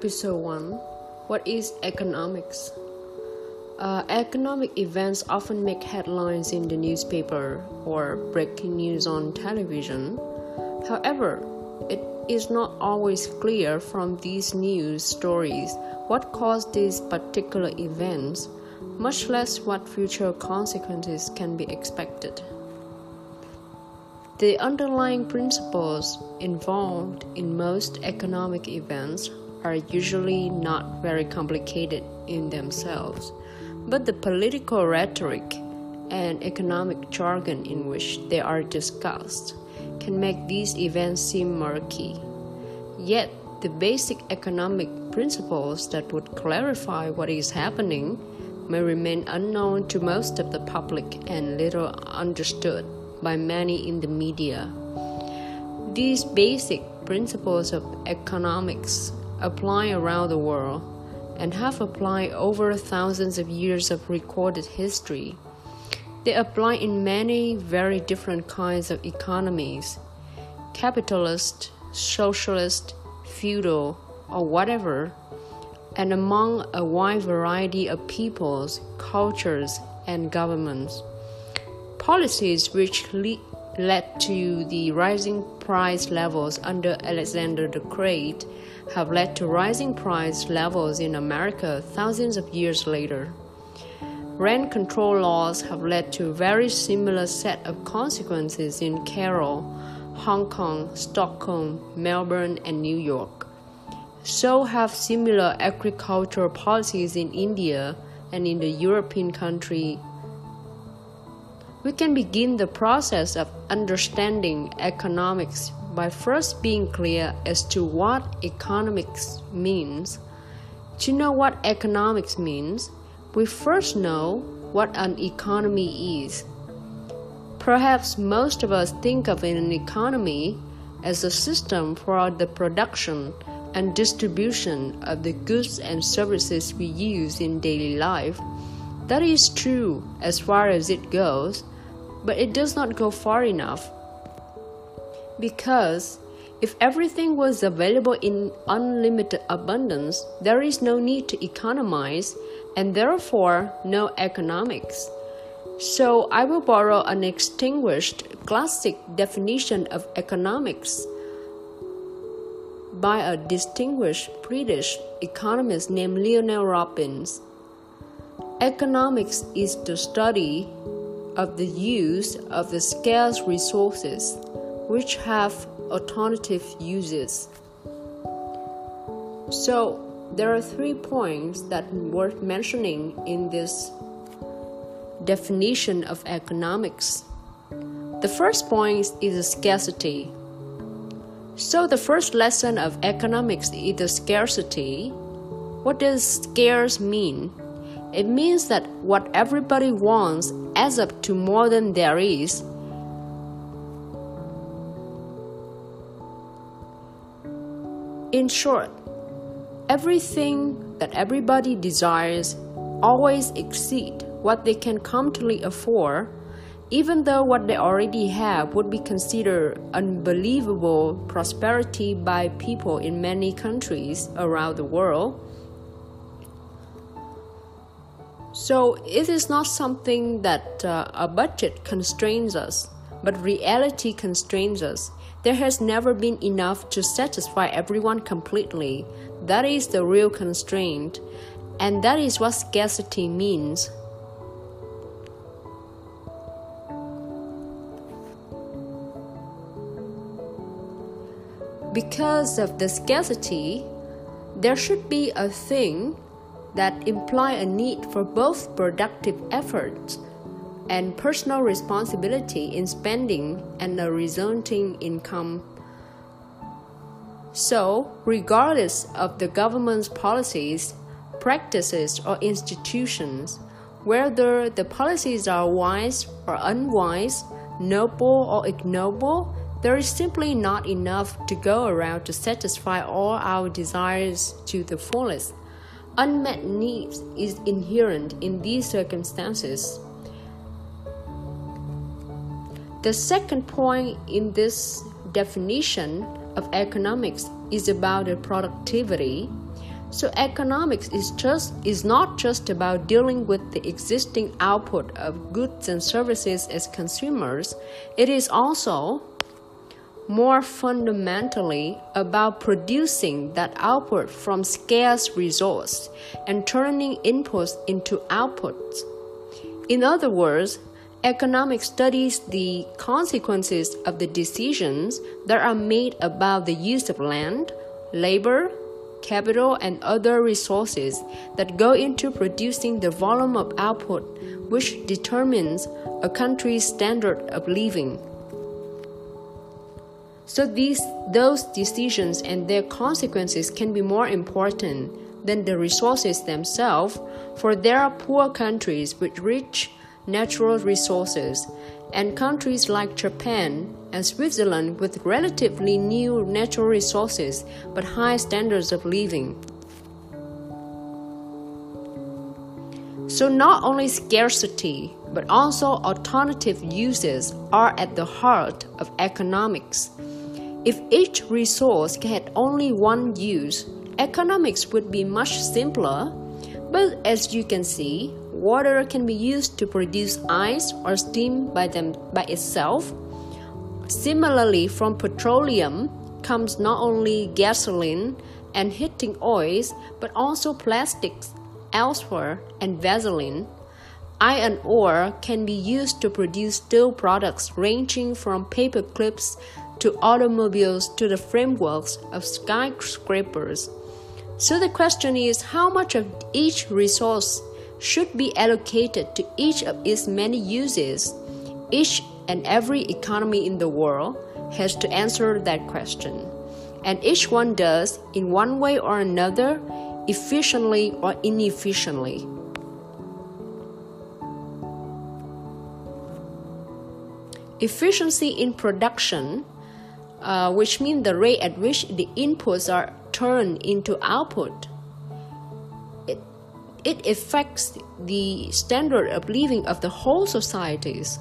Episode 1 What is economics? Uh, economic events often make headlines in the newspaper or breaking news on television. However, it is not always clear from these news stories what caused these particular events, much less what future consequences can be expected. The underlying principles involved in most economic events are usually not very complicated in themselves, but the political rhetoric and economic jargon in which they are discussed can make these events seem murky. Yet, the basic economic principles that would clarify what is happening may remain unknown to most of the public and little understood by many in the media. These basic principles of economics apply around the world and have applied over thousands of years of recorded history. They apply in many very different kinds of economies capitalist, socialist, feudal, or whatever, and among a wide variety of peoples, cultures, and governments policies which le- led to the rising price levels under Alexander the Great have led to rising price levels in America thousands of years later. Rent control laws have led to a very similar set of consequences in Cairo, Hong Kong, Stockholm, Melbourne, and New York. So have similar agricultural policies in India and in the European country we can begin the process of understanding economics by first being clear as to what economics means. To know what economics means, we first know what an economy is. Perhaps most of us think of an economy as a system for the production and distribution of the goods and services we use in daily life. That is true as far as it goes, but it does not go far enough. Because if everything was available in unlimited abundance, there is no need to economize and therefore no economics. So I will borrow an extinguished classic definition of economics by a distinguished British economist named Lionel Robbins. Economics is the study of the use of the scarce resources which have alternative uses. So, there are three points that worth mentioning in this definition of economics. The first point is scarcity. So, the first lesson of economics is the scarcity. What does scarce mean? It means that what everybody wants adds up to more than there is. In short, everything that everybody desires always exceed what they can comfortably afford, even though what they already have would be considered unbelievable prosperity by people in many countries around the world. So it is not something that uh, a budget constrains us, but reality constrains us. There has never been enough to satisfy everyone completely. That is the real constraint, and that is what scarcity means. Because of the scarcity, there should be a thing that imply a need for both productive efforts and personal responsibility in spending and a resulting income. So, regardless of the government's policies, practices, or institutions, whether the policies are wise or unwise, noble or ignoble, there is simply not enough to go around to satisfy all our desires to the fullest. Unmet needs is inherent in these circumstances. The second point in this definition of economics is about the productivity. So economics is just is not just about dealing with the existing output of goods and services as consumers. It is also more fundamentally about producing that output from scarce resource and turning inputs into outputs. In other words, economics studies the consequences of the decisions that are made about the use of land, labor, capital, and other resources that go into producing the volume of output which determines a country's standard of living. So these those decisions and their consequences can be more important than the resources themselves, for there are poor countries with rich natural resources and countries like Japan and Switzerland with relatively new natural resources but high standards of living. So, not only scarcity but also alternative uses are at the heart of economics. If each resource had only one use, economics would be much simpler. But as you can see, water can be used to produce ice or steam by them by itself. Similarly, from petroleum comes not only gasoline and heating oils, but also plastics, elsewhere, and Vaseline. Iron ore can be used to produce steel products ranging from paper clips to automobiles to the frameworks of skyscrapers. So the question is how much of each resource should be allocated to each of its many uses? Each and every economy in the world has to answer that question. And each one does, in one way or another, efficiently or inefficiently. Efficiency in production uh, which means the rate at which the inputs are turned into output. It, it affects the standard of living of the whole societies.